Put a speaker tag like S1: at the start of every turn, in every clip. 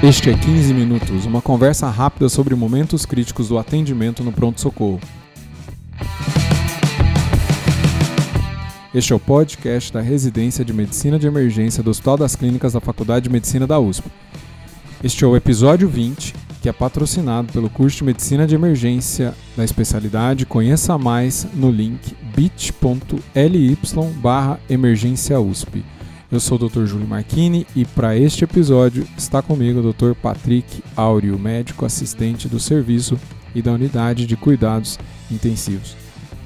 S1: Este é 15 Minutos, uma conversa rápida sobre momentos críticos do atendimento no pronto-socorro. Este é o podcast da Residência de Medicina de Emergência do Hospital das Clínicas da Faculdade de Medicina da USP. Este é o episódio 20, que é patrocinado pelo curso de Medicina de Emergência da especialidade. Conheça mais no link bit.ly barra emergência USP. Eu sou o Dr. Júlio Marchini e para este episódio está comigo o Dr. Patrick Áureo, médico assistente do serviço e da unidade de cuidados intensivos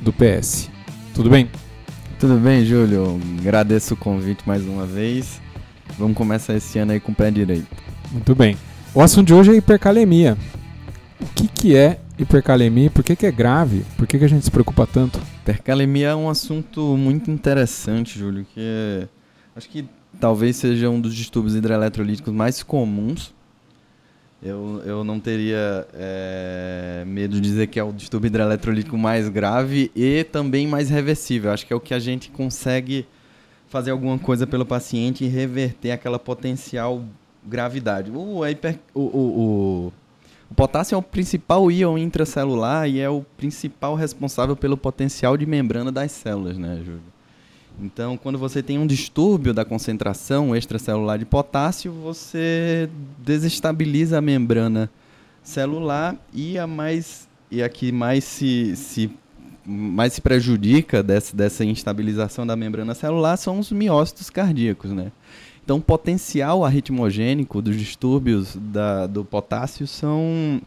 S1: do PS. Tudo bem?
S2: Tudo bem, Júlio. Agradeço o convite mais uma vez. Vamos começar esse ano aí com o pé direito.
S1: Muito bem. O assunto de hoje é hipercalemia. O que, que é hipercalemia? Por que, que é grave? Por que, que a gente se preocupa tanto?
S2: Hipercalemia é um assunto muito interessante, Júlio, que é Acho que talvez seja um dos distúrbios hidroeletrolíticos mais comuns. Eu, eu não teria é, medo de dizer que é o distúrbio hidroeletrolítico mais grave e também mais reversível. Acho que é o que a gente consegue fazer alguma coisa pelo paciente e reverter aquela potencial gravidade. O, o, o, o, o potássio é o principal íon intracelular e é o principal responsável pelo potencial de membrana das células, né, Júlio? Então, quando você tem um distúrbio da concentração extracelular de potássio, você desestabiliza a membrana celular e a mais e a que mais se, se mais se prejudica dessa, dessa instabilização da membrana celular são os miócitos cardíacos, né? Então, o potencial arritmogênico dos distúrbios da, do potássio são,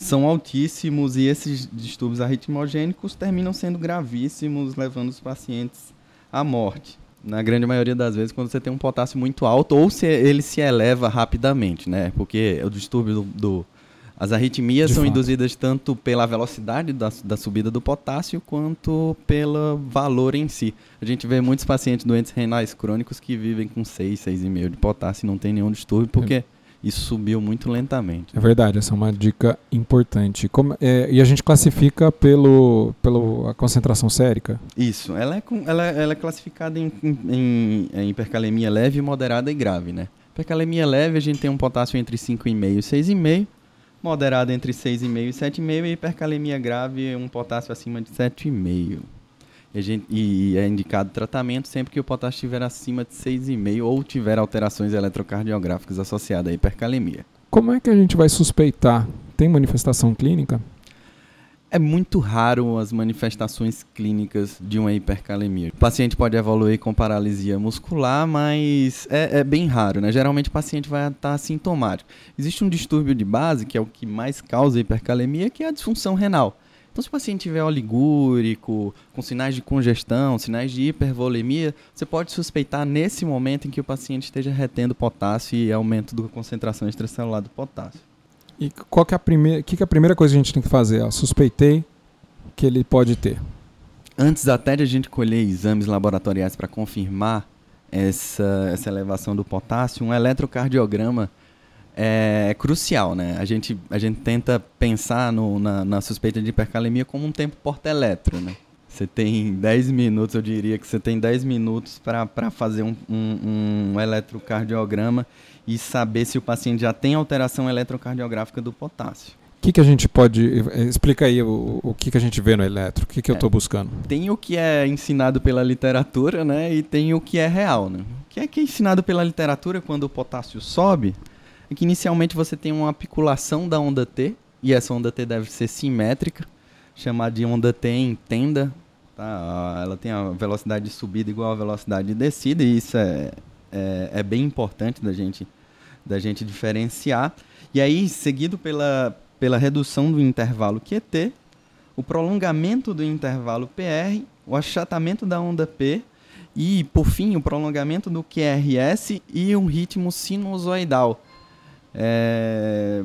S2: são altíssimos e esses distúrbios arritmogênicos terminam sendo gravíssimos, levando os pacientes à morte. Na grande maioria das vezes, quando você tem um potássio muito alto, ou se ele se eleva rapidamente, né? Porque o distúrbio do. do as arritmias De são fato. induzidas tanto pela velocidade da, da subida do potássio quanto pelo valor em si. A gente vê muitos pacientes doentes renais crônicos que vivem com 6, 6,5 de potássio e não tem nenhum distúrbio, porque. É isso subiu muito lentamente.
S1: É verdade, essa é uma dica importante. Como, é, e a gente classifica pelo, pelo a concentração sérica?
S2: Isso, ela é, ela, ela é classificada em, em, em hipercalemia leve, moderada e grave, né? Hipercalemia leve, a gente tem um potássio entre 5,5 e 6,5, moderada entre 6,5 e 7,5 e hipercalemia grave, um potássio acima de 7,5. E, gente, e, é indicado tratamento sempre que o potássio estiver acima de 6,5 ou tiver alterações eletrocardiográficas associadas à hipercalemia.
S1: Como é que a gente vai suspeitar? Tem manifestação clínica?
S2: É muito raro as manifestações clínicas de uma hipercalemia. O paciente pode evoluir com paralisia muscular, mas é, é bem raro, né? Geralmente o paciente vai estar sintomático. Existe um distúrbio de base, que é o que mais causa hipercalemia, que é a disfunção renal. Então, se o paciente tiver oligúrico, com sinais de congestão, sinais de hipervolemia, você pode suspeitar nesse momento em que o paciente esteja retendo potássio e aumento da concentração extracelular do potássio.
S1: E qual que é a primeira, que, que é a primeira coisa que a gente tem que fazer? Ó, suspeitei que ele pode ter.
S2: Antes até de a gente colher exames laboratoriais para confirmar essa, essa elevação do potássio, um eletrocardiograma é crucial, né? A gente, a gente tenta pensar no, na, na suspeita de hipercalemia como um tempo porta-eletro, né? Você tem 10 minutos, eu diria que você tem 10 minutos para fazer um, um, um, eletrocardiograma e saber se o paciente já tem alteração eletrocardiográfica do potássio.
S1: O que, que a gente pode. Explica aí o, o que, que a gente vê no eletro, o que, que eu estou é, buscando.
S2: Tem o que é ensinado pela literatura, né? E tem o que é real, né? O que é, que é ensinado pela literatura quando o potássio sobe é que inicialmente você tem uma apiculação da onda T, e essa onda T deve ser simétrica, chamada de onda T em tenda. Tá? Ela tem a velocidade de subida igual à velocidade de descida, e isso é, é, é bem importante da gente, da gente diferenciar. E aí, seguido pela, pela redução do intervalo QT, o prolongamento do intervalo PR, o achatamento da onda P e, por fim, o prolongamento do QRS e um ritmo sinusoidal é,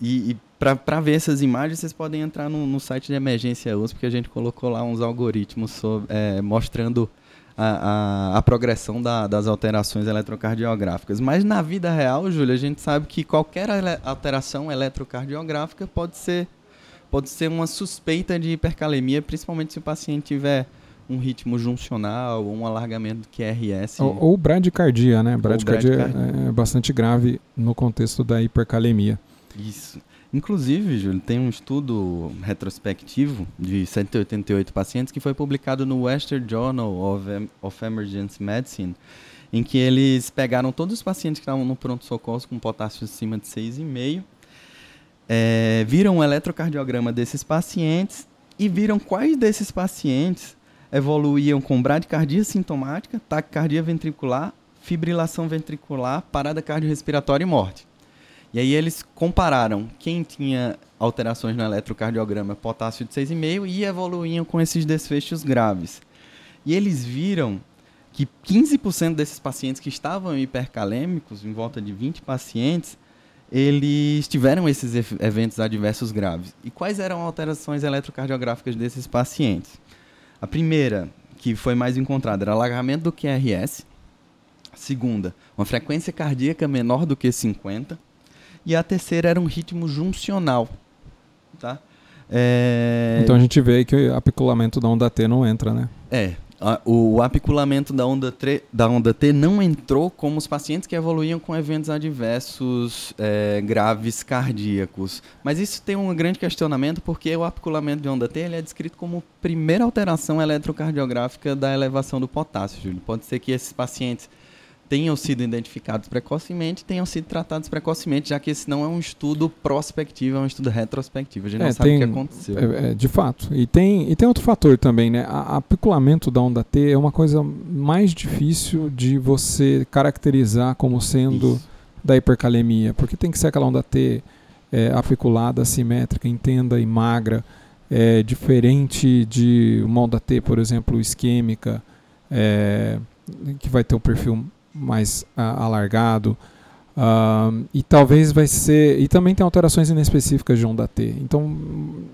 S2: e, e para ver essas imagens, vocês podem entrar no, no, site de Emergência USP, porque a gente colocou lá uns algoritmos sobre, é, mostrando a, a, a progressão da, das alterações eletrocardiográficas. Mas na vida real, Júlia, a gente sabe que qualquer alteração eletrocardiográfica pode ser, pode ser uma suspeita de hipercalemia, principalmente se o paciente tiver um ritmo juncional, um alargamento do QRS.
S1: Ou, ou bradicardia, né? Bradicardia, bradicardia é bastante grave no contexto da hipercalemia.
S2: Isso. Inclusive, Júlio, tem um estudo retrospectivo de 188 pacientes que foi publicado no Western Journal of, of Emergency Medicine, em que eles pegaram todos os pacientes que estavam no pronto-socorro com potássio acima de 6,5, é, viram o eletrocardiograma desses pacientes e viram quais desses pacientes evoluíam com bradicardia sintomática, taquicardia ventricular, fibrilação ventricular, parada cardiorrespiratória e morte. E aí eles compararam quem tinha alterações no eletrocardiograma potássio de 6,5 e evoluíam com esses desfechos graves. E eles viram que 15% desses pacientes que estavam hipercalêmicos, em volta de 20 pacientes, eles tiveram esses eventos adversos graves. E quais eram alterações eletrocardiográficas desses pacientes? A primeira, que foi mais encontrada, era alargamento do QRS. A segunda, uma frequência cardíaca menor do que 50 e a terceira era um ritmo juncional. Tá?
S1: É... Então a gente vê que o apiculamento da onda T não entra, né?
S2: É. O apiculamento da onda, da onda T não entrou como os pacientes que evoluíam com eventos adversos é, graves cardíacos. Mas isso tem um grande questionamento porque o apiculamento de onda T ele é descrito como primeira alteração eletrocardiográfica da elevação do potássio, Júlio. Pode ser que esses pacientes tenham sido identificados precocemente, tenham sido tratados precocemente, já que esse não é um estudo prospectivo, é um estudo retrospectivo. A gente é, não sabe tem, o que aconteceu.
S1: É, é, de fato. E tem, e tem outro fator também, né? A, apiculamento da onda T é uma coisa mais difícil de você caracterizar como sendo Isso. da hipercalemia, porque tem que ser aquela onda T é, apiculada, assimétrica, entenda e magra, é, diferente de uma onda T, por exemplo, isquêmica, é, que vai ter um perfil mais uh, alargado. E talvez vai ser. E também tem alterações inespecíficas de onda T. Então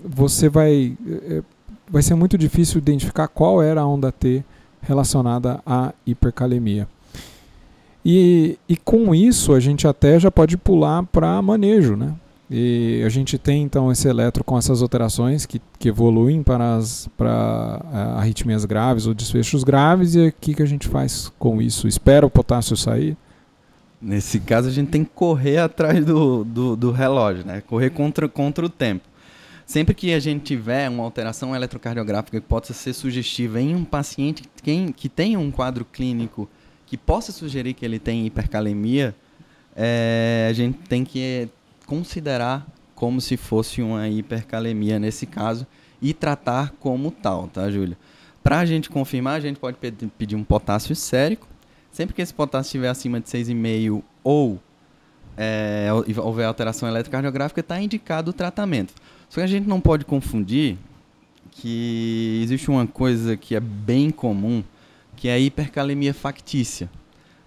S1: você vai. É, vai ser muito difícil identificar qual era a onda T relacionada à hipercalemia. E, e com isso a gente até já pode pular para manejo, né? E a gente tem então esse eletro com essas alterações que, que evoluem para, as, para uh, arritmias graves ou desfechos graves. E o que, que a gente faz com isso? Espera o potássio sair?
S2: Nesse caso, a gente tem que correr atrás do, do, do relógio, né? correr contra, contra o tempo. Sempre que a gente tiver uma alteração eletrocardiográfica que possa ser sugestiva em um paciente que, tem, que tenha um quadro clínico que possa sugerir que ele tem hipercalemia, é, a gente tem que considerar como se fosse uma hipercalemia nesse caso e tratar como tal, tá, Júlia? Para a gente confirmar, a gente pode pedir um potássio sérico. Sempre que esse potássio estiver acima de 6,5 ou é, houver alteração eletrocardiográfica, está indicado o tratamento. Só que a gente não pode confundir que existe uma coisa que é bem comum, que é a hipercalemia factícia.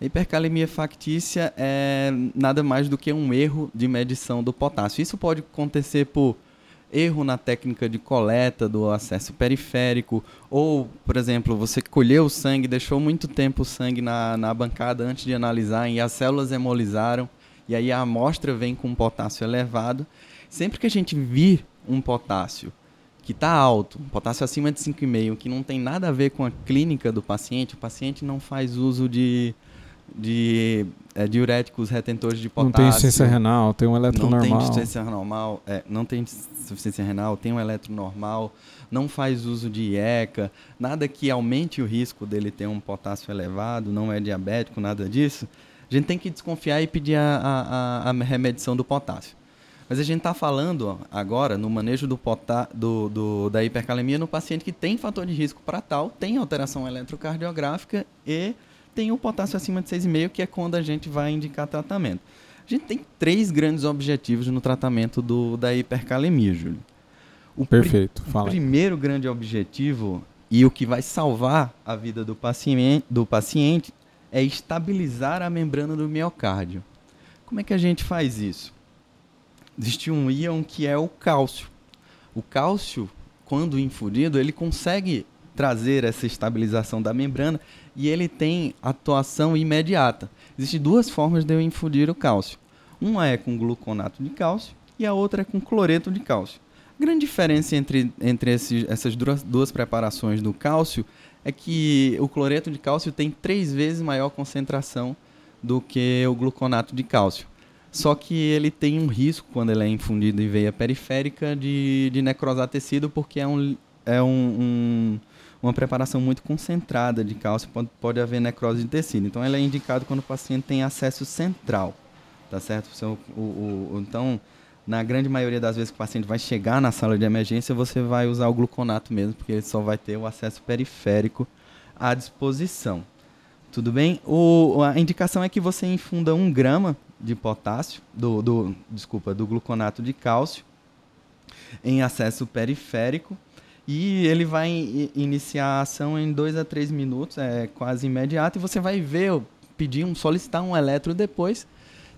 S2: A hipercalemia factícia é nada mais do que um erro de medição do potássio. Isso pode acontecer por erro na técnica de coleta do acesso periférico, ou, por exemplo, você colheu o sangue, deixou muito tempo o sangue na, na bancada antes de analisar e as células hemolizaram, e aí a amostra vem com um potássio elevado. Sempre que a gente vir um potássio que está alto, um potássio acima de 5,5, que não tem nada a ver com a clínica do paciente, o paciente não faz uso de de é, diuréticos retentores de potássio.
S1: Não tem insuficiência renal, tem um eletro
S2: não
S1: normal.
S2: Tem insuficiência normal, é, não tem insuficiência renal, tem um eletro normal, não faz uso de IECA, nada que aumente o risco dele ter um potássio elevado, não é diabético, nada disso. A gente tem que desconfiar e pedir a, a, a remedição do potássio. Mas a gente está falando agora no manejo do, potá, do, do, da hipercalemia no paciente que tem fator de risco para tal, tem alteração eletrocardiográfica e tem o potássio acima de 6,5, que é quando a gente vai indicar tratamento. A gente tem três grandes objetivos no tratamento do, da hipercalemia, Júlio.
S1: O Perfeito,
S2: fala. O primeiro grande objetivo e o que vai salvar a vida do paciente, do paciente é estabilizar a membrana do miocárdio. Como é que a gente faz isso? Existe um íon que é o cálcio. O cálcio, quando infundido, ele consegue trazer essa estabilização da membrana e ele tem atuação imediata. Existem duas formas de eu infundir o cálcio. Uma é com gluconato de cálcio e a outra é com cloreto de cálcio. A grande diferença entre, entre esses, essas duas, duas preparações do cálcio é que o cloreto de cálcio tem três vezes maior concentração do que o gluconato de cálcio. Só que ele tem um risco, quando ele é infundido em veia periférica, de, de necrosar tecido, porque é, um, é um, um, uma preparação muito concentrada de cálcio, pode, pode haver necrose de tecido. Então, ele é indicado quando o paciente tem acesso central, tá certo? O, o, o, então, na grande maioria das vezes que o paciente vai chegar na sala de emergência, você vai usar o gluconato mesmo, porque ele só vai ter o acesso periférico à disposição. Tudo bem? O, a indicação é que você infunda um grama de potássio, do, do, desculpa, do gluconato de cálcio, em acesso periférico, e ele vai iniciar a ação em 2 a 3 minutos, é quase imediato, e você vai ver, pedir um, solicitar um eletro depois,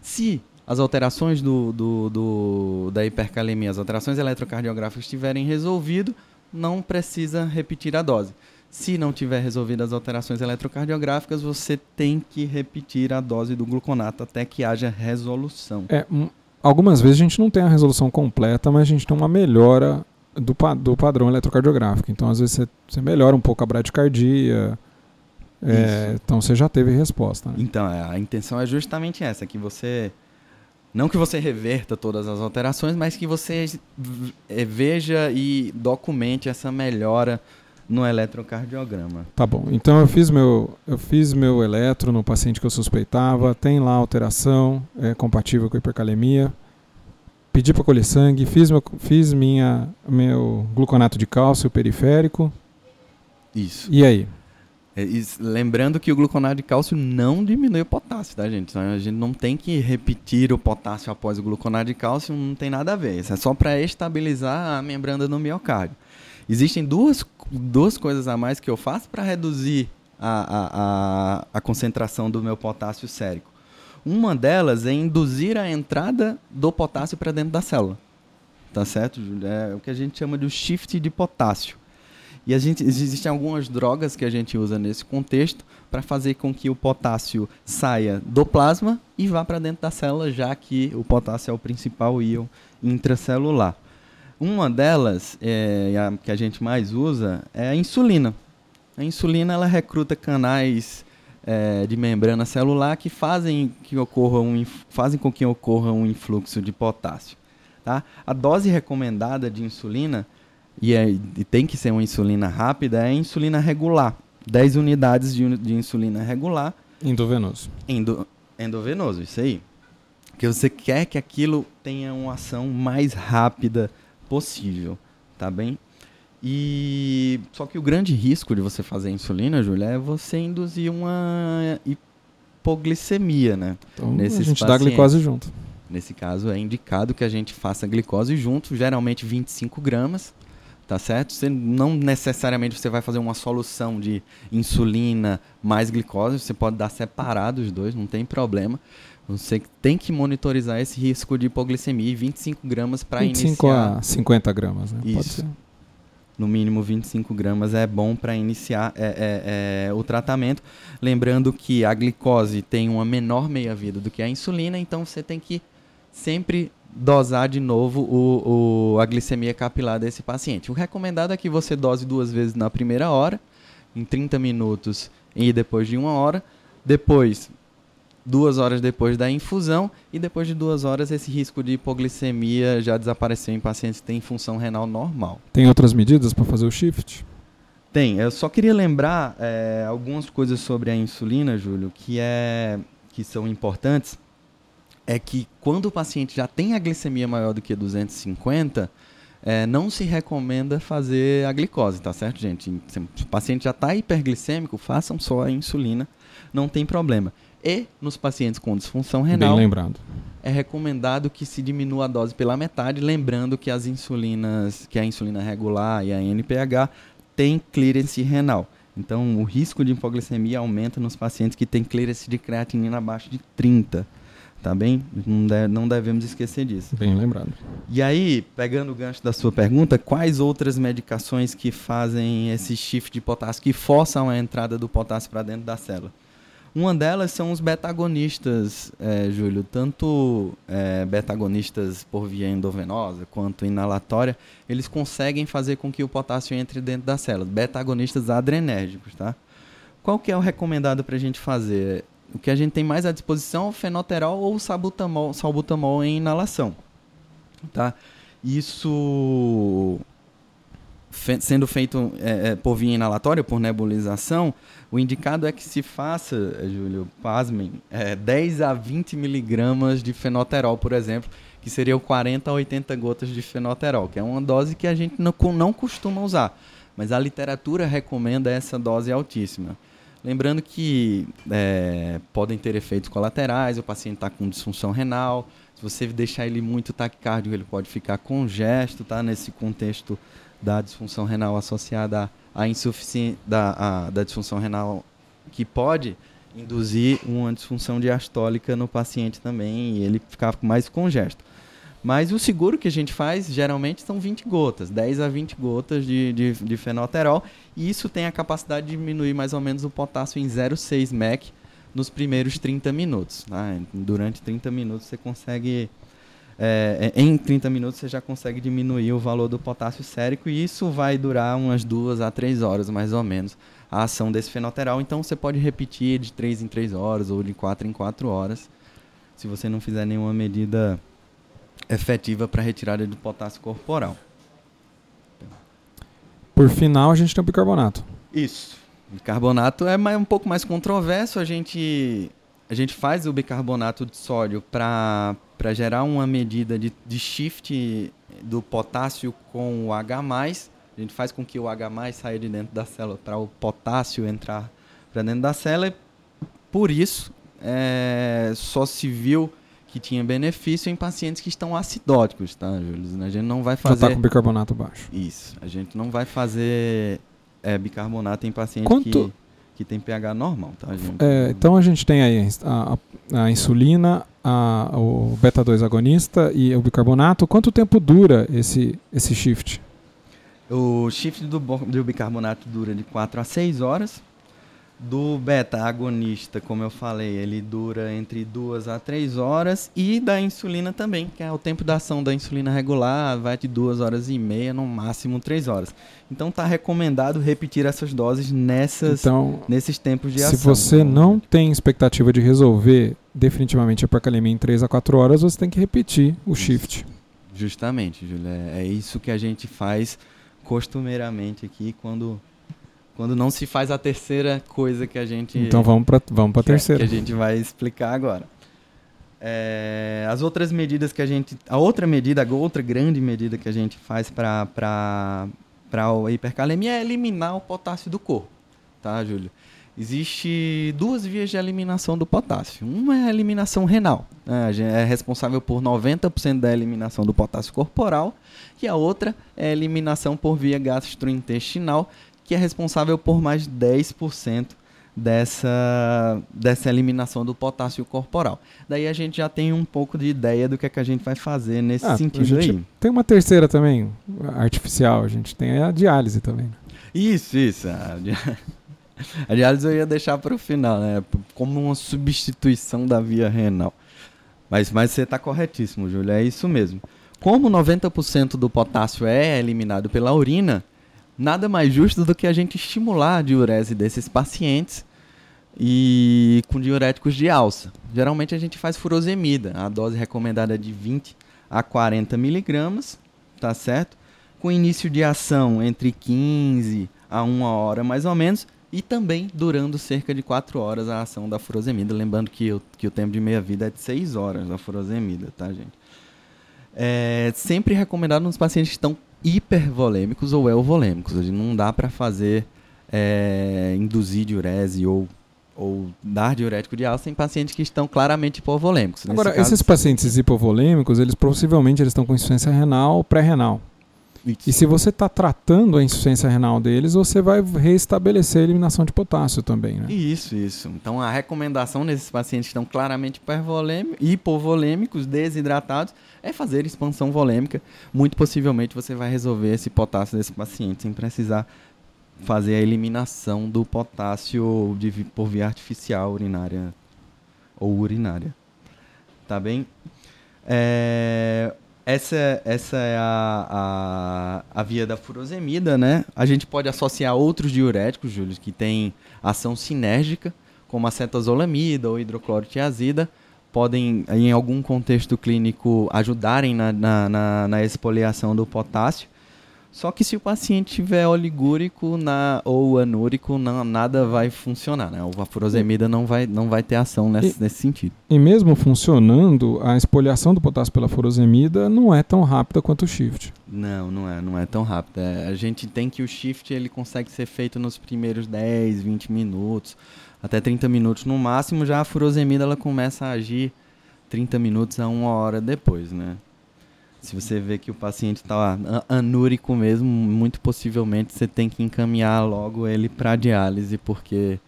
S2: se as alterações do, do, do, da hipercalemia, as alterações eletrocardiográficas estiverem resolvido, não precisa repetir a dose. Se não tiver resolvido as alterações eletrocardiográficas, você tem que repetir a dose do gluconato até que haja resolução.
S1: É, um, algumas vezes a gente não tem a resolução completa, mas a gente tem uma melhora do, do padrão eletrocardiográfico. Então, às vezes, você, você melhora um pouco a bradicardia. É, então, você já teve resposta. Né?
S2: Então, é, a intenção é justamente essa, que você não que você reverta todas as alterações, mas que você é, veja e documente essa melhora no eletrocardiograma.
S1: Tá bom. Então eu fiz meu eu fiz meu eletro no paciente que eu suspeitava, tem lá alteração, é compatível com hipercalemia. Pedi para colher sangue, fiz meu fiz minha meu gluconato de cálcio periférico.
S2: Isso.
S1: E aí?
S2: É, lembrando que o gluconato de cálcio não diminui o potássio, tá, gente? Então, a gente não tem que repetir o potássio após o gluconato de cálcio, não tem nada a ver. Isso é só para estabilizar a membrana do miocárdio. Existem duas, duas coisas a mais que eu faço para reduzir a, a, a, a, concentração do meu potássio sérico. Uma delas é induzir a entrada do potássio para dentro da célula. Tá certo, Júlio? É o que a gente chama de shift de potássio. E a gente, existem algumas drogas que a gente usa nesse contexto para fazer com que o potássio saia do plasma e vá para dentro da célula, já que o potássio é o principal íon intracelular. Uma delas, é, a que a gente mais usa, é a insulina. A insulina ela recruta canais é, de membrana celular que fazem, que ocorra um, fazem com que ocorra um influxo de potássio. Tá? A dose recomendada de insulina e, é, e tem que ser uma insulina rápida, é a insulina regular. 10 unidades de, de insulina regular.
S1: Endovenoso.
S2: Endo, endovenoso, isso aí. Porque você quer que aquilo tenha uma ação mais rápida possível, tá bem? E só que o grande risco de você fazer insulina, Júlia, é você induzir uma hipoglicemia, né?
S1: Então Nesses a gente pacientes. dá glicose junto.
S2: Nesse caso é indicado que a gente faça glicose junto, geralmente 25 gramas, tá certo? Você não necessariamente você vai fazer uma solução de insulina mais glicose, você pode dar separado os dois, não tem problema. Você tem que monitorizar esse risco de hipoglicemia e 25 gramas para iniciar. 25
S1: a 50 gramas, né?
S2: Isso. No mínimo 25 gramas é bom para iniciar é, é, é, o tratamento. Lembrando que a glicose tem uma menor meia-vida do que a insulina, então você tem que sempre dosar de novo o, o, a glicemia capilar desse paciente. O recomendado é que você dose duas vezes na primeira hora, em 30 minutos e depois de uma hora. Depois, duas horas depois da infusão e depois de duas horas esse risco de hipoglicemia já desapareceu em pacientes que têm função renal normal.
S1: Tem outras medidas para fazer o shift?
S2: Tem. Eu só queria lembrar é, algumas coisas sobre a insulina, Júlio, que, é, que são importantes é que quando o paciente já tem a glicemia maior do que 250, é, não se recomenda fazer a glicose, tá certo, gente? Se o paciente já está hiperglicêmico, façam só a insulina, não tem problema. E nos pacientes com disfunção renal,
S1: Bem lembrado.
S2: é recomendado que se diminua a dose pela metade, lembrando que as insulinas, que a insulina regular e a NPH tem clearance renal. Então, o risco de hipoglicemia aumenta nos pacientes que têm clearance de creatinina abaixo de 30 tá bem? Não, deve, não devemos esquecer disso.
S1: Bem lembrado.
S2: E aí, pegando o gancho da sua pergunta, quais outras medicações que fazem esse shift de potássio, que forçam a entrada do potássio para dentro da célula? Uma delas são os beta-agonistas, é, Júlio, tanto é, beta-agonistas por via endovenosa quanto inalatória, eles conseguem fazer com que o potássio entre dentro das células, beta-agonistas adrenérgicos, tá? Qual que é o recomendado para a gente fazer? O que a gente tem mais à disposição é o fenoterol ou o salbutamol, salbutamol em inalação, tá? Isso sendo feito é, é, por via inalatória, por nebulização, o indicado é que se faça, é, Júlio, pasmem, é, 10 a 20 miligramas de fenoterol, por exemplo, que seriam 40 a 80 gotas de fenoterol, que é uma dose que a gente não, não costuma usar, mas a literatura recomenda essa dose altíssima. Lembrando que é, podem ter efeitos colaterais, o paciente está com disfunção renal, se você deixar ele muito taquicárdico, ele pode ficar congesto, tá? Nesse contexto da disfunção renal associada à insuficiência da, a, da disfunção renal que pode induzir uma disfunção diastólica no paciente também e ele ficar mais congesto. Mas o seguro que a gente faz geralmente são 20 gotas, 10 a 20 gotas de, de, de fenoterol, e isso tem a capacidade de diminuir mais ou menos o potássio em 0,6 mEq nos primeiros 30 minutos. Tá? Durante 30 minutos você consegue é, é, em 30 minutos você já consegue diminuir o valor do potássio sérico e isso vai durar umas duas a três horas mais ou menos a ação desse fenoteral. Então você pode repetir de 3 em 3 horas ou de 4 em 4 horas se você não fizer nenhuma medida efetiva para retirada do potássio corporal.
S1: Por final, a gente tem o bicarbonato.
S2: Isso. Bicarbonato é mais, um pouco mais controverso. A gente, a gente faz o bicarbonato de sódio para gerar uma medida de, de shift do potássio com o H+, a gente faz com que o H+, saia de dentro da célula para o potássio entrar para dentro da célula. E por isso, é, só se viu que tinha benefício em pacientes que estão acidóticos, tá, Júlio? A gente não vai fazer... Já
S1: está com bicarbonato baixo.
S2: Isso. A gente não vai fazer é, bicarbonato em pacientes Quanto... que que tem pH normal, tá, gente?
S1: É, então a gente tem aí a, a, insulina, a, o beta-2 agonista e o bicarbonato. Quanto tempo dura esse, esse shift?
S2: O shift do, do bicarbonato dura de 4 a 6 horas do beta-agonista, como eu falei, ele dura entre 2 a 3 horas. E da insulina também, que é o tempo da ação da insulina regular, vai de 2 horas e meia, no máximo 3 horas. Então está recomendado repetir essas doses nessas, então, nesses tempos de
S1: se
S2: ação.
S1: Se você não tem expectativa de resolver definitivamente a hipercalemia em 3 a 4 horas, você tem que repetir o shift.
S2: Justamente, Júlia. É, é isso que a gente faz costumeiramente aqui quando quando não se faz a terceira coisa que a gente.
S1: Então vamos para vamos a terceira.
S2: Que a gente vai explicar agora. É, as outras medidas que a gente. A outra medida, a outra grande medida que a gente faz para a hipercalemia é eliminar o potássio do corpo. Tá, Júlio? Existe duas vias de eliminação do potássio. Uma é a eliminação renal, né? é responsável por 90% da eliminação do potássio corporal, e a outra é a eliminação por via gastrointestinal, que é responsável por mais 10% dessa, dessa eliminação do potássio corporal. Daí a gente já tem um pouco de ideia do que, é que a gente vai fazer nesse ah, sentido aí.
S1: Tem uma terceira também, artificial, a gente tem a diálise também.
S2: Isso, isso. A, di... a diálise eu ia deixar para o final, né? Como uma substituição da via renal. Mas, mas você está corretíssimo, Júlio, é isso mesmo. Como 90% do potássio é eliminado pela urina, nada mais justo do que a gente estimular a diurese desses pacientes e com diuréticos de alça. Geralmente a gente faz furosemida, a dose recomendada é de 20 a 40 miligramas, tá certo? Com início de ação entre 15 a 1 hora mais ou menos e também durando cerca de 4 horas a ação da furosemida. Lembrando que o, que o tempo de meia-vida é de 6 horas da furosemida, tá, gente? É sempre recomendado nos pacientes que estão hipervolêmicos ou euvolêmicos. Não dá para fazer é, induzir diurese ou, ou dar diurético de alça em pacientes que estão claramente hipovolêmicos.
S1: Agora, caso, esses pacientes hipovolêmicos, eles possivelmente eles estão com insuficiência renal pré-renal. Isso. E se você está tratando a insuficiência renal deles, você vai restabelecer a eliminação de potássio também, né?
S2: Isso, isso. Então a recomendação nesses pacientes que estão claramente hipovolêmicos, desidratados, é fazer expansão volêmica. Muito possivelmente você vai resolver esse potássio desse paciente sem precisar fazer a eliminação do potássio de, por via artificial urinária ou urinária. Tá bem? É, essa, essa é a, a, a via da furosemida, né? A gente pode associar outros diuréticos, Júlio, que têm ação sinérgica, como a cetazolamida ou hidroclorotiazida, podem, em algum contexto clínico, ajudarem na, na, na, na do potássio. Só que se o paciente tiver oligúrico na, ou anúrico, não, nada vai funcionar, né? A furosemida não vai, não vai ter ação nesse, e, nesse sentido.
S1: E mesmo funcionando, a expoliação do potássio pela furosemida não é tão rápida quanto o shift.
S2: Não, não é, não é tão rápida. É, a gente tem que o shift ele consegue ser feito nos primeiros 10, 20 minutos, até 30 minutos no máximo. Já a furosemida ela começa a agir 30 minutos a uma hora depois, né? Se você vê que o paciente está anúrico mesmo, muito possivelmente você tem que encaminhar logo ele para diálise, porque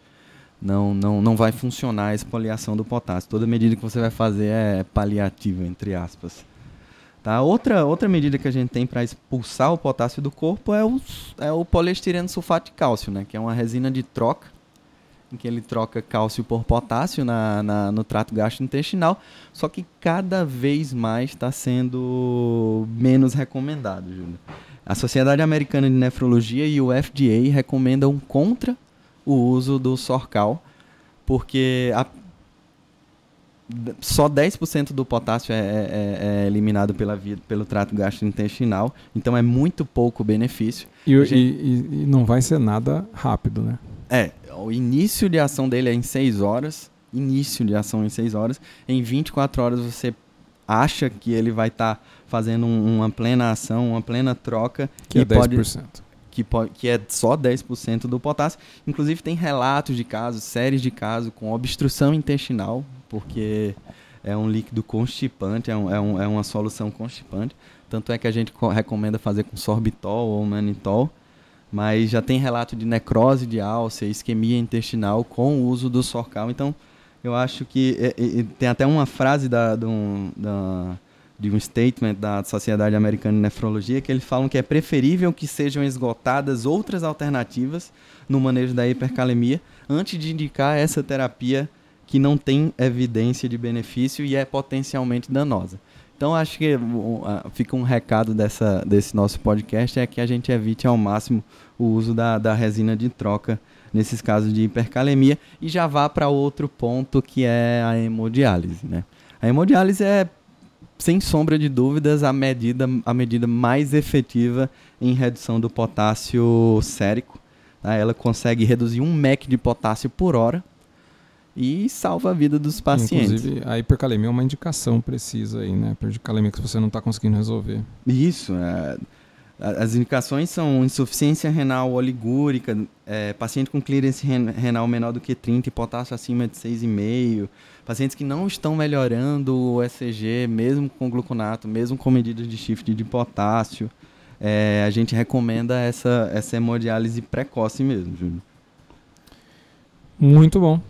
S2: não, não, não vai funcionar a expoliação do potássio. Toda medida que você vai fazer é paliativa, entre aspas. Tá? Outra, outra medida que a gente tem para expulsar o potássio do corpo é o, é o poliestireno sulfato de cálcio, né? que é uma resina de troca em que ele troca cálcio por potássio na, na, no trato gastrointestinal, só que cada vez mais está sendo menos recomendado, Júlio. A Sociedade Americana de Nefrologia e o FDA recomendam contra o uso do Sorcal, porque a, só 10% do potássio é, é, é, é, eliminado pela via, pelo trato gastrointestinal, então é muito pouco benefício.
S1: E, gente... e, e não vai ser nada rápido, né?
S2: É, o início de ação dele é em 6 horas. Início de ação em 6 horas. Em 24 horas você acha que ele vai estar tá fazendo um, uma plena ação, uma plena troca.
S1: Que é 10%. Pode,
S2: que, pode, que é só 10% do potássio. Inclusive tem relatos de casos, séries de casos com obstrução intestinal, porque é um líquido constipante, é, um, é, um, é uma solução constipante. Tanto é que a gente recomenda fazer com sorbitol ou manitol mas já tem relato de necrose de álcea, isquemia intestinal com o uso do sorcal. Então, eu acho que é, é, tem até uma frase da, de, um, da, de um statement da Sociedade Americana de Nefrologia que eles falam que é preferível que sejam esgotadas outras alternativas no manejo da hipercalemia antes de indicar essa terapia que não tem evidência de benefício e é potencialmente danosa. Então acho que fica um recado dessa, desse nosso podcast é que a gente evite ao máximo o uso da, da resina de troca nesses casos de hipercalemia e já vá para outro ponto que é a hemodiálise. Né? A hemodiálise é, sem sombra de dúvidas, a medida, a medida mais efetiva em redução do potássio sérico. Tá? Ela consegue reduzir um MEC de potássio por hora e salva a vida dos pacientes.
S1: Inclusive, a hipercalemia é uma indicação precisa aí, né? Hipercalemia que você não está conseguindo resolver.
S2: Isso. É, as indicações são insuficiência renal oligúrica, é, paciente com clearance renal menor do que 30 e potássio acima de 6,5, pacientes que não estão melhorando o ECG, mesmo com gluconato, mesmo com medidas de shift de potássio. É, a gente recomenda essa, essa hemodiálise precoce mesmo, Júlio.
S1: Muito bom.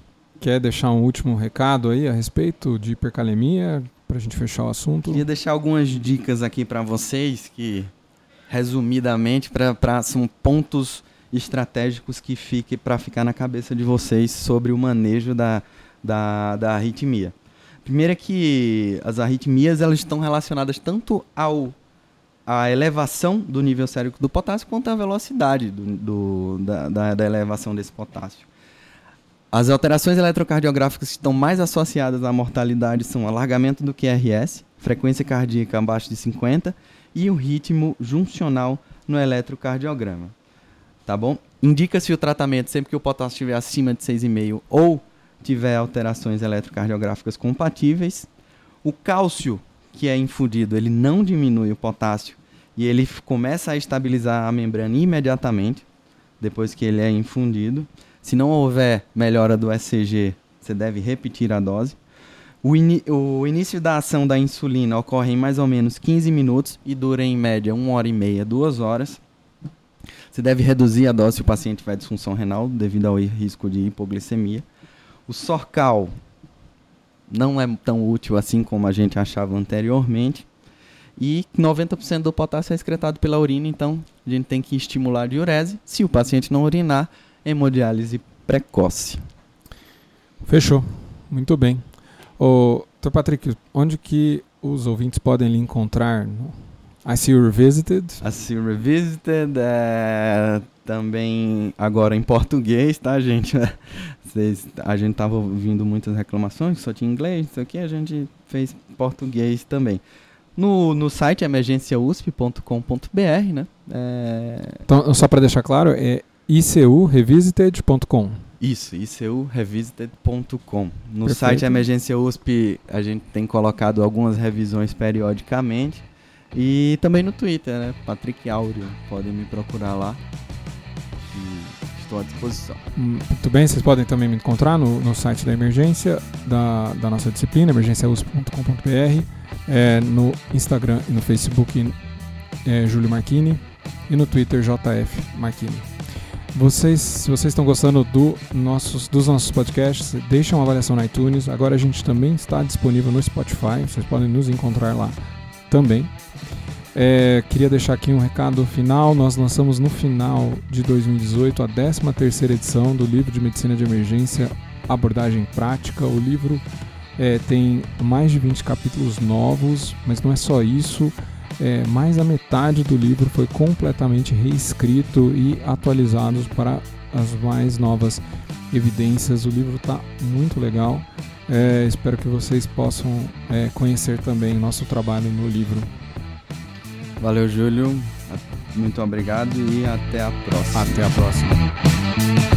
S1: Quer deixar um último recado aí a respeito de hipercalemia para a gente fechar o assunto?
S2: Queria deixar algumas dicas aqui para vocês que, resumidamente, para são pontos estratégicos que fique para ficar na cabeça de vocês sobre o manejo da, da, da arritmia. Primeiro é que as arritmias elas estão relacionadas tanto ao a elevação do nível sérico do potássio quanto à velocidade do, do da, da, da elevação desse potássio. As alterações eletrocardiográficas que estão mais associadas à mortalidade são alargamento do QRS, frequência cardíaca abaixo de 50 e o ritmo juncional no eletrocardiograma. Tá bom? Indica-se o tratamento sempre que o potássio estiver acima de 6,5 ou tiver alterações eletrocardiográficas compatíveis. O cálcio que é infundido, ele não diminui o potássio e ele começa a estabilizar a membrana imediatamente depois que ele é infundido. Se não houver melhora do ECG, você deve repetir a dose. O, in o, início da ação da insulina ocorre em mais ou menos 15 minutos e dura em média 1 hora e meia, 2 horas. Você deve reduzir a dose se o paciente tiver disfunção renal devido ao risco de hipoglicemia. O Sorcal não é tão útil assim como a gente achava anteriormente. E 90% do potássio é excretado pela urina, então a gente tem que estimular a diurese. Se o paciente não urinar, hemodiálise precoce.
S1: Fechou. Muito bem. Ô, Dr. Patrick, onde que os ouvintes podem lhe encontrar? I See You Revisited?
S2: I See You Revisited é também agora em português, tá, gente? Vocês, a gente tava ouvindo muitas reclamações, só tinha inglês, isso aqui a gente fez português também. No, no site emergenciausp.com.br, né? É...
S1: Então, só para deixar claro, é icurevisited.com.
S2: Isso, icurevisited.com. No Perfeito. site Emergência USP a gente tem colocado algumas revisões periodicamente. E também no Twitter, né? Patrick Áureo. Podem me procurar lá. E estou à disposição.
S1: Muito bem, vocês podem também me encontrar no, no site da emergência, da, da nossa disciplina, emergenciausp.com.br, é, no Instagram e no Facebook, é, Júlio Marchini, e no Twitter, JF Marchini. Vocês, se vocês estão gostando do nossos, dos nossos podcasts, deixem uma avaliação no iTunes. Agora a gente também está disponível no Spotify. Vocês podem nos encontrar lá também. É, queria deixar aqui um recado final. Nós lançamos no final de 2018 a 13 terceira edição do livro de Medicina de Emergência Abordagem Prática. O livro é, tem mais de 20 capítulos novos, mas não é só isso é, mais da metade do livro foi completamente reescrito e atualizado para as mais novas evidências. O livro está muito legal. É, espero que vocês possam é, conhecer também nosso trabalho no livro.
S2: Valeu, Júlio. Muito obrigado e até a próxima.
S1: Até a próxima.